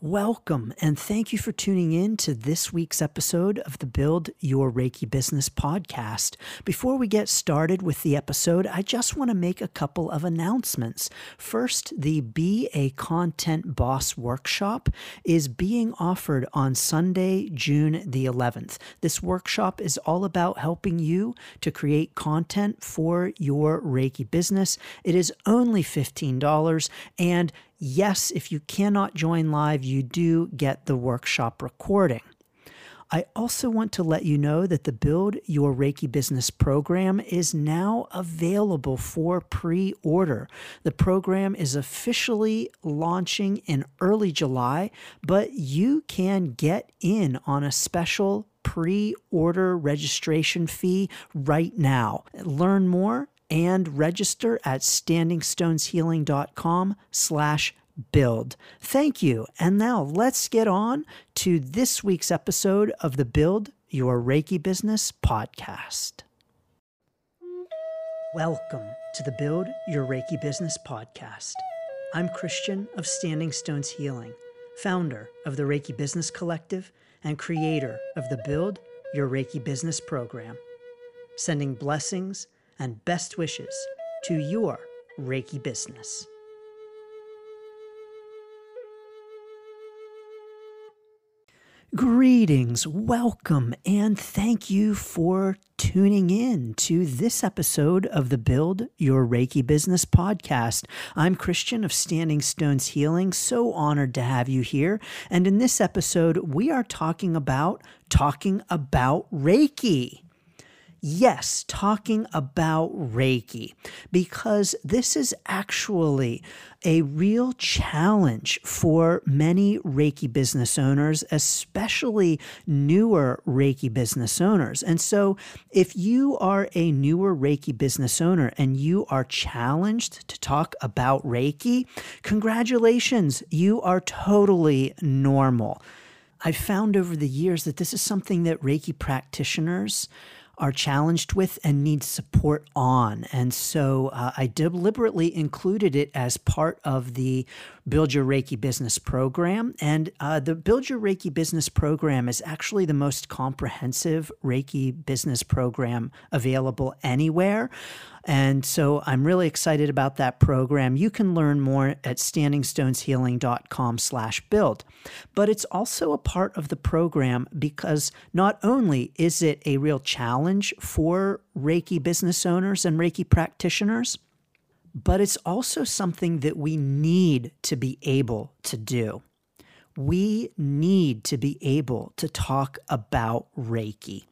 Welcome and thank you for tuning in to this week's episode of the Build Your Reiki Business podcast. Before we get started with the episode, I just want to make a couple of announcements. First, the Be a Content Boss workshop is being offered on Sunday, June the 11th. This workshop is all about helping you to create content for your Reiki business. It is only $15 and Yes, if you cannot join live, you do get the workshop recording. I also want to let you know that the Build Your Reiki Business program is now available for pre order. The program is officially launching in early July, but you can get in on a special pre order registration fee right now. Learn more and register at standingstoneshealing.com slash build. Thank you. And now let's get on to this week's episode of the Build Your Reiki Business podcast. Welcome to the Build Your Reiki Business podcast. I'm Christian of Standing Stones Healing, founder of the Reiki Business Collective and creator of the Build Your Reiki Business program, sending blessings and best wishes to your Reiki business. Greetings, welcome, and thank you for tuning in to this episode of the Build Your Reiki Business podcast. I'm Christian of Standing Stones Healing, so honored to have you here. And in this episode, we are talking about talking about Reiki. Yes, talking about Reiki, because this is actually a real challenge for many Reiki business owners, especially newer Reiki business owners. And so, if you are a newer Reiki business owner and you are challenged to talk about Reiki, congratulations, you are totally normal. I've found over the years that this is something that Reiki practitioners are challenged with and need support on. And so uh, I deliberately included it as part of the Build Your Reiki Business program. And uh, the Build Your Reiki Business program is actually the most comprehensive Reiki business program available anywhere. And so I'm really excited about that program. You can learn more at standingstoneshealing.com slash build. But it's also a part of the program because not only is it a real challenge for Reiki business owners and Reiki practitioners, but it's also something that we need to be able to do. We need to be able to talk about Reiki.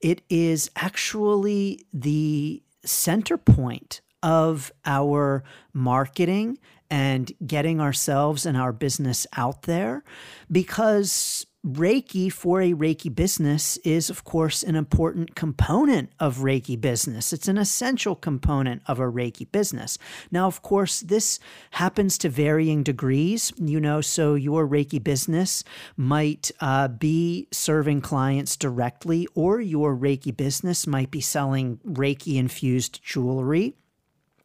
It is actually the center point of our marketing and getting ourselves and our business out there because Reiki for a Reiki business is, of course, an important component of Reiki business. It's an essential component of a Reiki business. Now, of course, this happens to varying degrees, you know, so your Reiki business might uh, be serving clients directly, or your Reiki business might be selling Reiki infused jewelry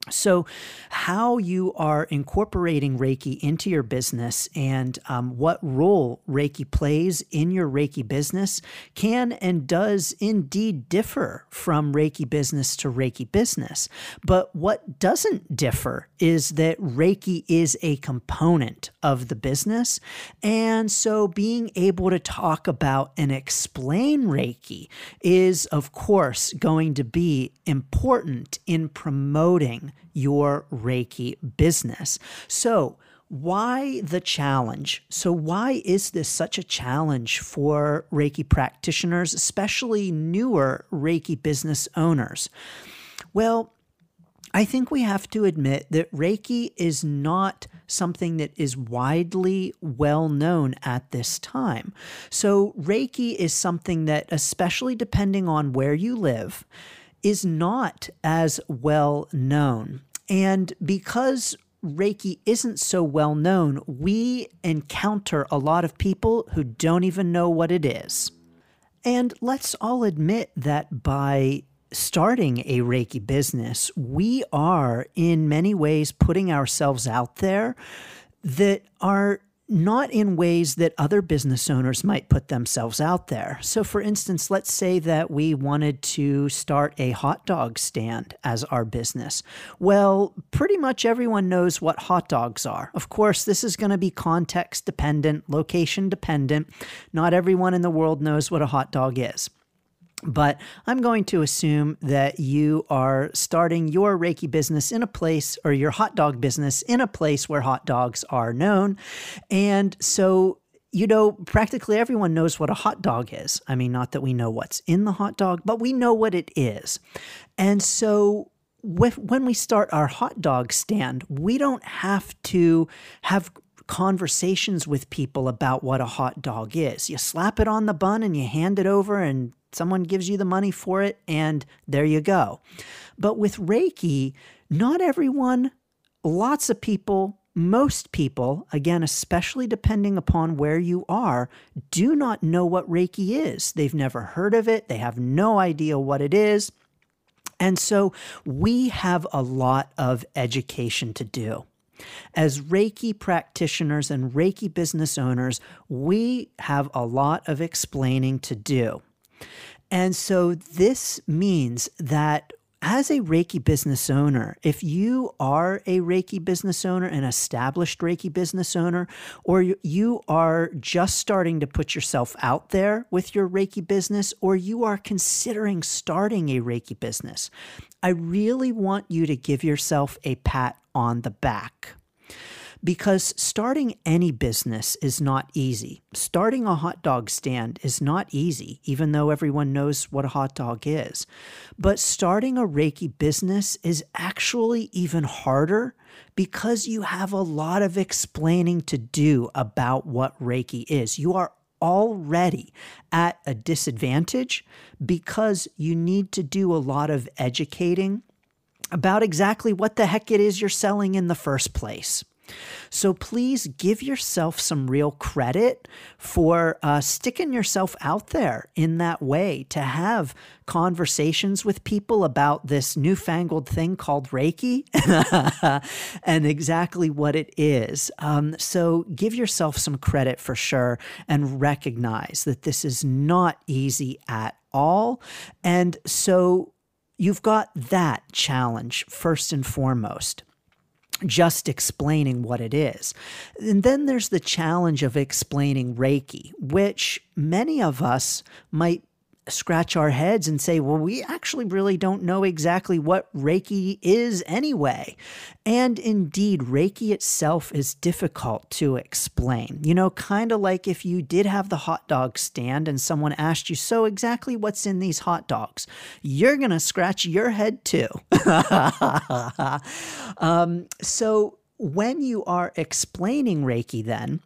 so, how you are incorporating Reiki into your business and um, what role Reiki plays in your Reiki business can and does indeed differ from Reiki business to Reiki business. But what doesn't differ is that Reiki is a component of the business. And so, being able to talk about and explain Reiki is, of course, going to be important in promoting your Reiki business. So, why the challenge? So, why is this such a challenge for Reiki practitioners, especially newer Reiki business owners? Well, I think we have to admit that Reiki is not something that is widely well known at this time. So, Reiki is something that, especially depending on where you live, is not as well known. And because Reiki isn't so well known, we encounter a lot of people who don't even know what it is. And let's all admit that by starting a Reiki business, we are in many ways putting ourselves out there that are not in ways that other business owners might put themselves out there. So, for instance, let's say that we wanted to start a hot dog stand as our business. Well, pretty much everyone knows what hot dogs are. Of course, this is going to be context dependent, location dependent. Not everyone in the world knows what a hot dog is. But I'm going to assume that you are starting your Reiki business in a place or your hot dog business in a place where hot dogs are known. And so, you know, practically everyone knows what a hot dog is. I mean, not that we know what's in the hot dog, but we know what it is. And so, when we start our hot dog stand, we don't have to have conversations with people about what a hot dog is. You slap it on the bun and you hand it over, and Someone gives you the money for it, and there you go. But with Reiki, not everyone, lots of people, most people, again, especially depending upon where you are, do not know what Reiki is. They've never heard of it, they have no idea what it is. And so we have a lot of education to do. As Reiki practitioners and Reiki business owners, we have a lot of explaining to do. And so this means that as a Reiki business owner, if you are a Reiki business owner, an established Reiki business owner, or you are just starting to put yourself out there with your Reiki business, or you are considering starting a Reiki business, I really want you to give yourself a pat on the back because starting any business is not easy. Starting a hot dog stand is not easy, even though everyone knows what a hot dog is. But starting a Reiki business is actually even harder because you have a lot of explaining to do about what Reiki is. You are already at a disadvantage because you need to do a lot of educating about exactly what the heck it is you're selling in the first place. So please give yourself some real credit for uh, sticking yourself out there in that way to have conversations with people about this newfangled thing called Reiki and exactly what it is. Um, so give yourself some credit for sure and recognize that this is not easy at all. And so you've got that challenge first and foremost just explaining what it is. And then there's the challenge of explaining Reiki, which many of us might scratch our heads and say, well, we actually really don't know exactly what Reiki is anyway. And indeed, Reiki itself is difficult to explain. You know, kind of like if you did have the hot dog stand and someone asked you, so exactly what's in these hot dogs? You're going to scratch your head too. um, so when you are explaining Reiki, then,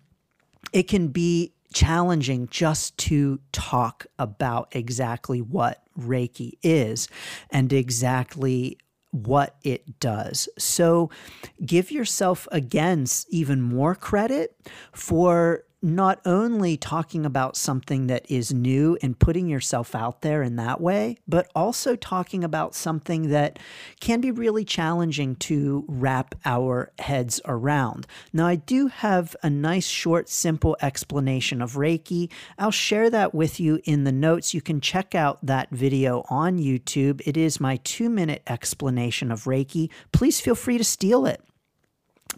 it can be challenging just to talk about exactly what Reiki is and exactly what it does. So give yourself again even more credit for not only talking about something that is new and putting yourself out there in that way, but also talking about something that can be really challenging to wrap our heads around. Now, I do have a nice, short, simple explanation of Reiki. I'll share that with you in the notes. You can check out that video on YouTube. It is my two minute explanation of Reiki. Please feel free to steal it.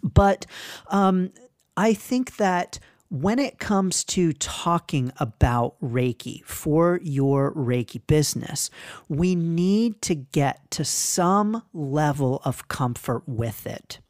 But um, I think that when it comes to talking about Reiki for your Reiki business, we need to get to some level of comfort with it.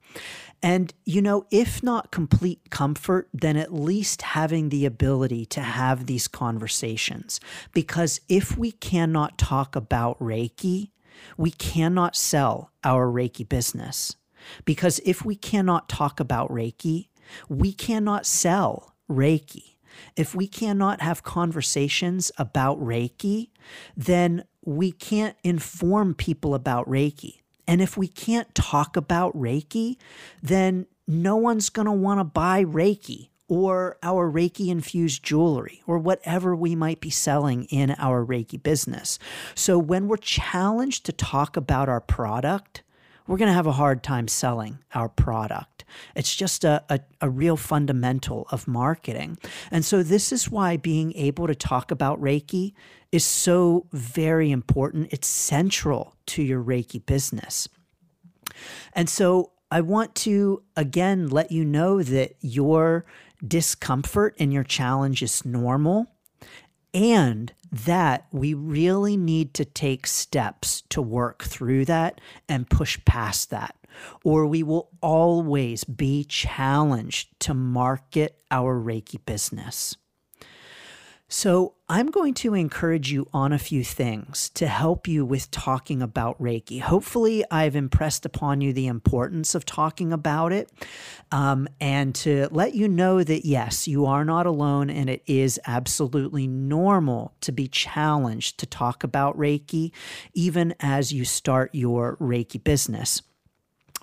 And, you know, if not complete comfort, then at least having the ability to have these conversations. Because if we cannot talk about Reiki, we cannot sell our Reiki business. Because if we cannot talk about Reiki, we cannot sell Reiki. If we cannot have conversations about Reiki, then we can't inform people about Reiki. And if we can't talk about Reiki, then no one's going to want to buy Reiki or our Reiki infused jewelry or whatever we might be selling in our Reiki business. So when we're challenged to talk about our product, we're going to have a hard time selling our product. It's just a, a, a, real fundamental of marketing. And so, this is why being able to talk about Reiki is so very important. It's central to your Reiki business. And so, I want to again let you know that your discomfort and your challenge is normal and that we really need to take steps to work through that and push past that, or we will always be challenged to market our Reiki business. So, I'm going to encourage you on a few things to help you with talking about Reiki. Hopefully, I've impressed upon you the importance of talking about it um, and to let you know that yes, you are not alone and it is absolutely normal to be challenged to talk about Reiki, even as you start your Reiki business.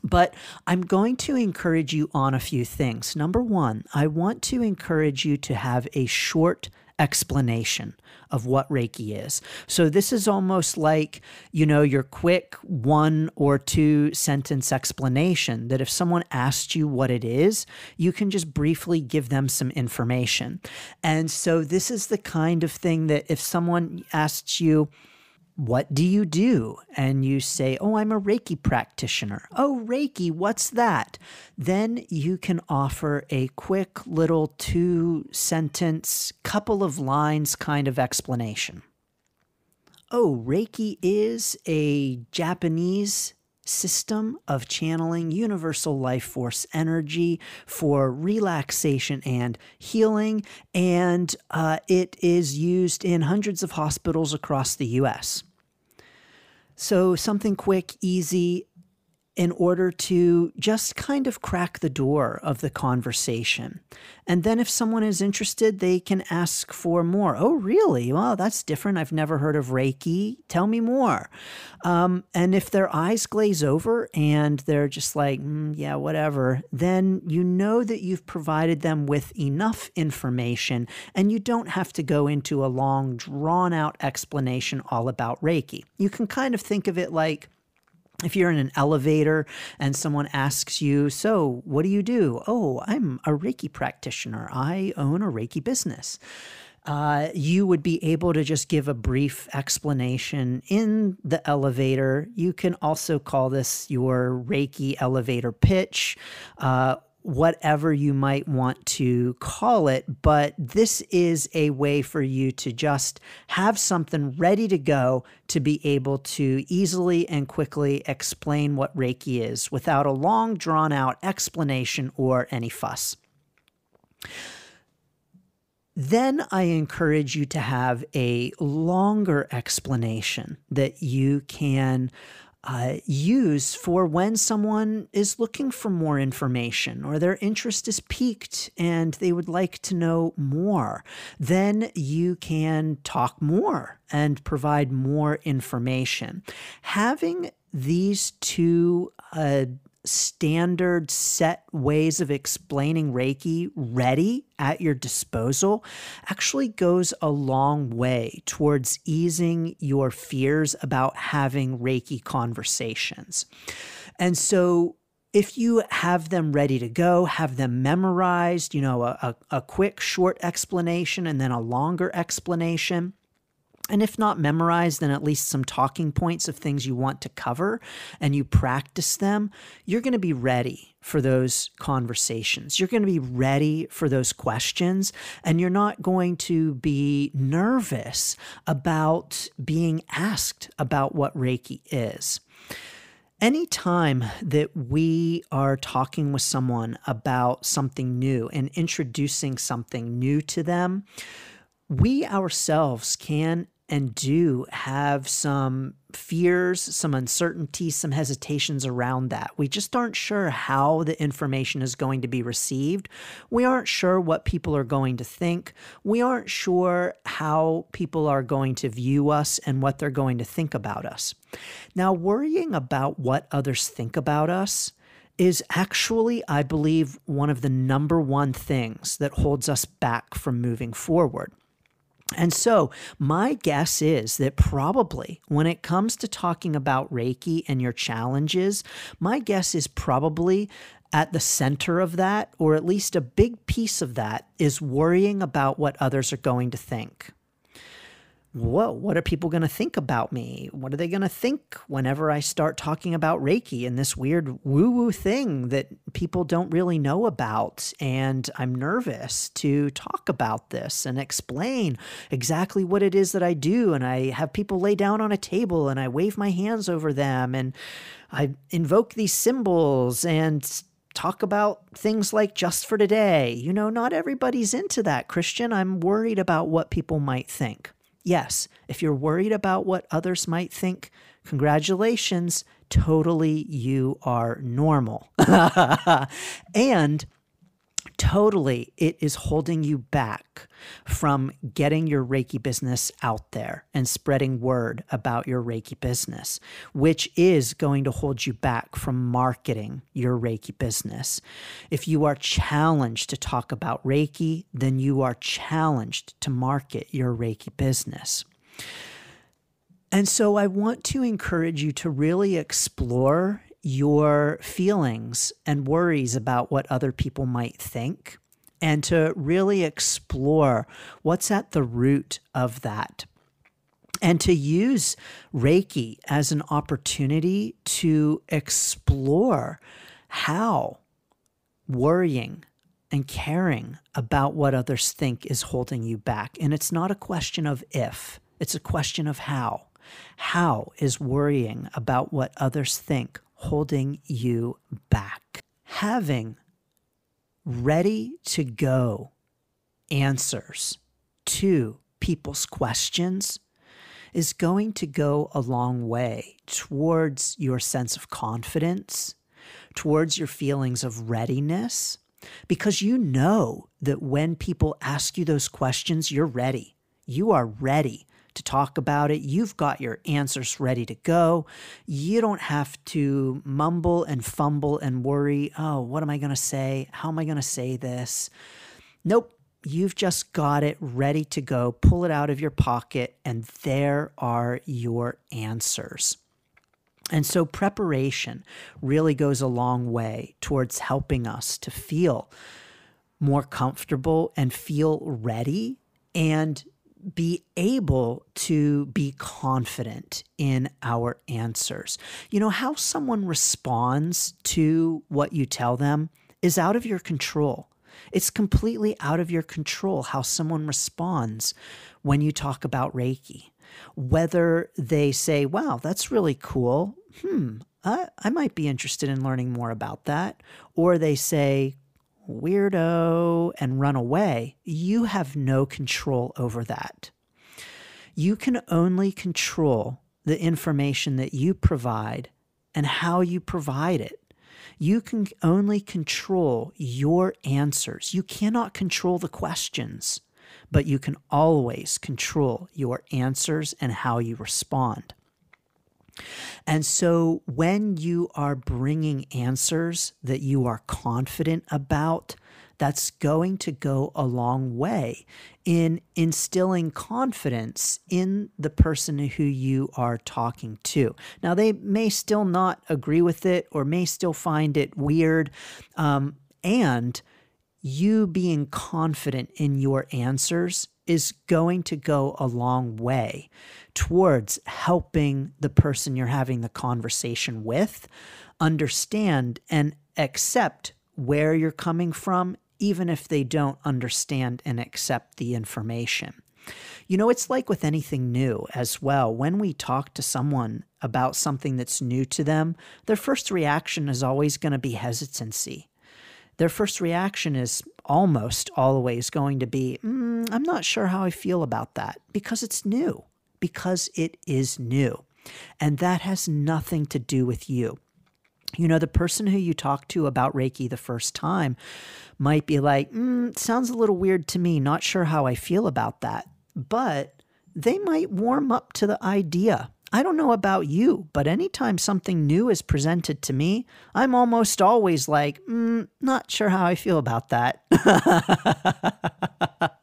But I'm going to encourage you on a few things. Number one, I want to encourage you to have a short explanation of what Reiki is. So this is almost like, you know, your quick one or two sentence explanation that if someone asked you what it is, you can just briefly give them some information. And so this is the kind of thing that if someone asks you, what do you do? And you say, Oh, I'm a Reiki practitioner. Oh, Reiki, what's that? Then you can offer a quick little two sentence, couple of lines kind of explanation. Oh, Reiki is a Japanese system of channeling universal life force energy for relaxation and healing, and uh, it is used in hundreds of hospitals across the US. So, something quick, easy, in order to just kind of crack the door of the conversation. And then if someone is interested, they can ask for more. Oh, really? Well, that's different. I've never heard of Reiki. Tell me more. Um, and if their eyes glaze over and they're just like, mm, yeah, whatever, then you know that you've provided them with enough information and you don't have to go into a long, drawn out explanation all about Reiki. You can kind of think of it like, if you're in an elevator and someone asks you, So, what do you do? Oh, I'm a Reiki practitioner. I own a Reiki business. Uh, you would be able to just give a brief explanation in the elevator. You can also call this your Reiki elevator pitch. Uh, whatever you might want to call it, but this is a way for you to just have something ready to go to be able to easily and quickly explain what Reiki is without a long, drawn out explanation or any fuss. Then I encourage you to have a longer explanation that you can uh, use for when someone is looking for more information or their interest is piqued and they would like to know more. Then you can talk more and provide more information. Having these two uh, standard set ways of explaining Reiki ready at your disposal actually goes a long way towards easing your fears about having Reiki conversations. And so if you have them ready to go, have them memorized, you know, a, a, quick short explanation and then a longer explanation and if not memorized, then at least some talking points of things you want to cover and you practice them, you're going to be ready for those conversations. You're going to be ready for those questions, and you're not going to be nervous about being asked about what Reiki is. Anytime that we are talking with someone about something new and introducing something new to them, we ourselves can and do have some fears, some uncertainty, some hesitations around that. We just aren't sure how the information is going to be received. We aren't sure what people are going to think. We aren't sure how people are going to view us and what they're going to think about us. Now, worrying about what others think about us is actually, I believe, one of the number one things that holds us back from moving forward. And so, my guess is that probably when it comes to talking about Reiki and your challenges, my guess is probably at the center of that, or at least a big piece of that, is worrying about what others are going to think whoa, what are people going to think about me? What are they going to think whenever I start talking about Reiki and this weird woo woo thing that people don't really know about? And I'm nervous to talk about this and explain exactly what it is that I do. And I have people lay down on a table and I wave my hands over them and I invoke these symbols and talk about things like just for today. You know, not everybody's into that, Christian. I'm worried about what people might think. Yes, if you're worried about what others might think, congratulations, totally you are normal. and totally it is holding you back from getting your Reiki business out there and spreading word about your Reiki business, which is going to hold you back from marketing your Reiki business. If you are challenged to talk about Reiki, then you are challenged to market your Reiki business. And so I want to encourage you to really explore your feelings and worries about what other people might think and to really explore what's at the root of that. And to use Reiki as an opportunity to explore how worrying and caring about what others think is holding you back. And it's not a question of if, it's a question of how. How is worrying about what others think holding you back. Having ready to go answers to people's questions is going to go a long way towards your sense of confidence, towards your feelings of readiness, because you know that when people ask you those questions, you're ready. You are ready to talk about it. You've got your answers ready to go. You don't have to mumble and fumble and worry, oh, what am I going to say? How am I going to say this? Nope. You've just got it ready to go. Pull it out of your pocket, and there are your answers. And so, preparation really goes a long way towards helping us to feel more comfortable and feel ready and be able to be confident in our answers. You know, how someone responds to what you tell them is out of your control. It's completely out of your control how someone responds when you talk about Reiki. Whether they say, wow, that's really cool. Hmm, I, I might be interested in learning more about that. Or they say, weirdo and run away, you have no control over that. You can only control the information that you provide and how you provide it. You can only control your answers. You cannot control the questions, but you can always control your answers and how you respond. And so when you are bringing answers that you are confident about, that's going to go a long way in instilling confidence in the person who you are talking to. Now, they may still not agree with it or may still find it weird. Um, and you being confident in your answers is going to go a long way towards helping the person you're having the conversation with understand and accept where you're coming from, even if they don't understand and accept the information. You know, it's like with anything new as well. When we talk to someone about something that's new to them, their first reaction is always going to be hesitancy. Their first reaction is almost always going to be, mm, I'm not sure how I feel about that because it's new because it is new. And that has nothing to do with you. You know, the person who you talk to about Reiki the first time might be like, mm, sounds a little weird to me, not sure how I feel about that. But they might warm up to the idea. I don't know about you, but anytime something new is presented to me, I'm almost always like, mm, not sure how I feel about that.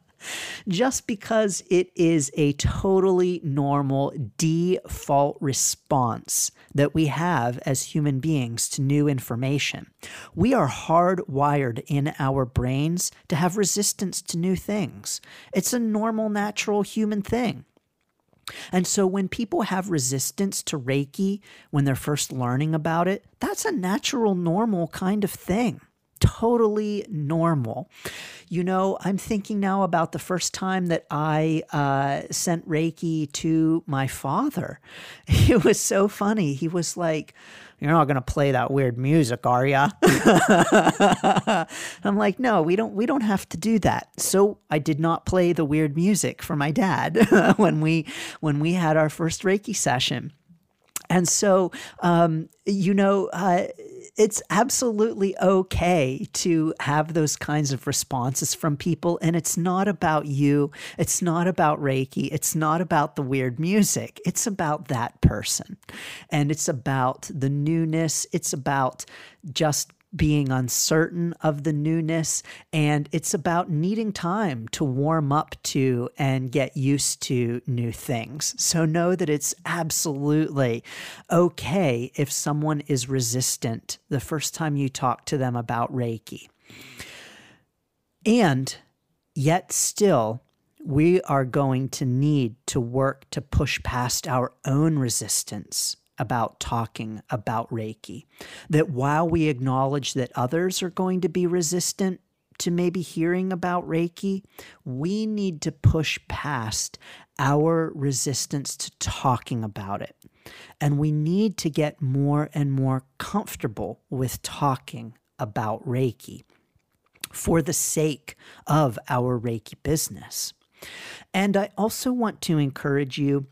just because it is a totally normal default response that we have as human beings to new information. We are hardwired in our brains to have resistance to new things. It's a normal, natural human thing. And so when people have resistance to Reiki when they're first learning about it, that's a natural, normal kind of thing. Totally normal. You know, I'm thinking now about the first time that I uh, sent Reiki to my father. It was so funny. He was like, you're not going to play that weird music, are you? I'm like, no, we don't we don't have to do that. So I did not play the weird music for my dad when we when we had our first Reiki session. And so, um, you know, uh, it's absolutely okay to have those kinds of responses from people. And it's not about you. It's not about Reiki. It's not about the weird music. It's about that person. And it's about the newness. It's about just being uncertain of the newness, and it's about needing time to warm up to and get used to new things. So know that it's absolutely okay if someone is resistant the first time you talk to them about Reiki. And yet, still, we are going to need to work to push past our own resistance about talking about Reiki. That while we acknowledge that others are going to be resistant to maybe hearing about Reiki, we need to push past our resistance to talking about it. And we need to get more and more comfortable with talking about Reiki for the sake of our Reiki business. And I also want to encourage you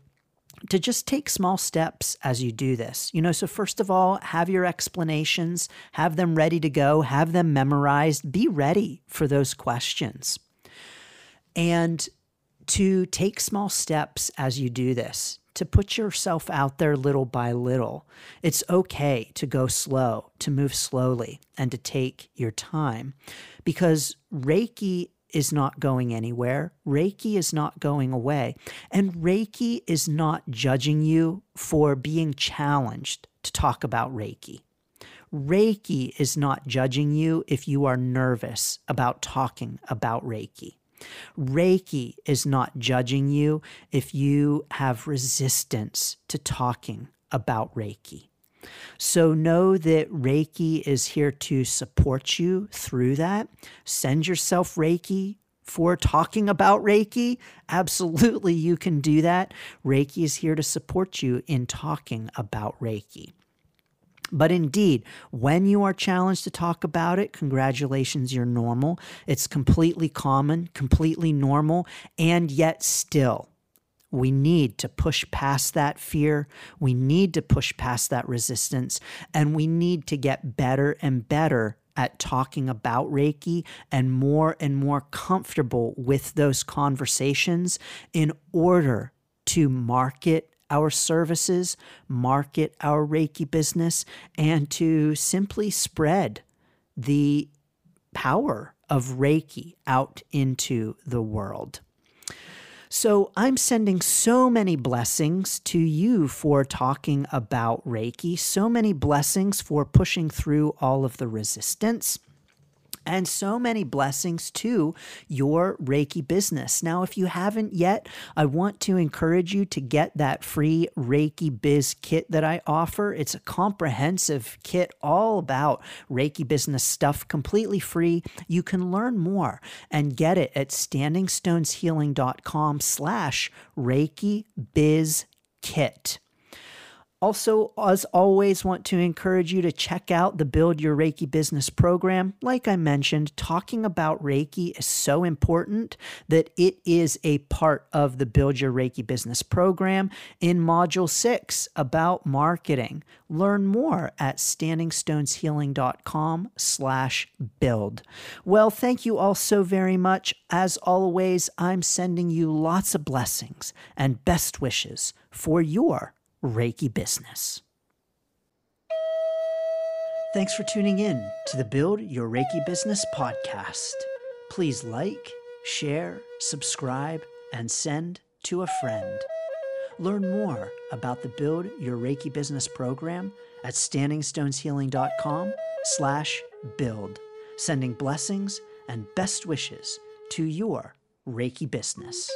to just take small steps as you do this. You know, so first of all, have your explanations, have them ready to go, have them memorized, be ready for those questions. And to take small steps as you do this, to put yourself out there little by little. It's okay to go slow, to move slowly, and to take your time because Reiki is not going anywhere. Reiki is not going away. And Reiki is not judging you for being challenged to talk about Reiki. Reiki is not judging you if you are nervous about talking about Reiki. Reiki is not judging you if you have resistance to talking about Reiki. So know that Reiki is here to support you through that. Send yourself Reiki for talking about Reiki. Absolutely, you can do that. Reiki is here to support you in talking about Reiki. But indeed, when you are challenged to talk about it, congratulations, you're normal. It's completely common, completely normal, and yet still we need to push past that fear. We need to push past that resistance. And we need to get better and better at talking about Reiki and more and more comfortable with those conversations in order to market our services, market our Reiki business, and to simply spread the power of Reiki out into the world. So I'm sending so many blessings to you for talking about Reiki, so many blessings for pushing through all of the resistance and so many blessings to your Reiki business. Now, if you haven't yet, I want to encourage you to get that free Reiki Biz kit that I offer. It's a comprehensive kit all about Reiki business stuff, completely free. You can learn more and get it at standingstoneshealing.com slash Reiki Biz Kit. Also, as always, want to encourage you to check out the Build Your Reiki Business program. Like I mentioned, talking about Reiki is so important that it is a part of the Build Your Reiki Business program in Module 6 about marketing. Learn more at standingstoneshealing.com slash build. Well, thank you all so very much. As always, I'm sending you lots of blessings and best wishes for your Reiki business. Thanks for tuning in to the Build Your Reiki Business podcast. Please like, share, subscribe, and send to a friend. Learn more about the Build Your Reiki Business program at standingstoneshealing.com slash build, sending blessings and best wishes to your Reiki business.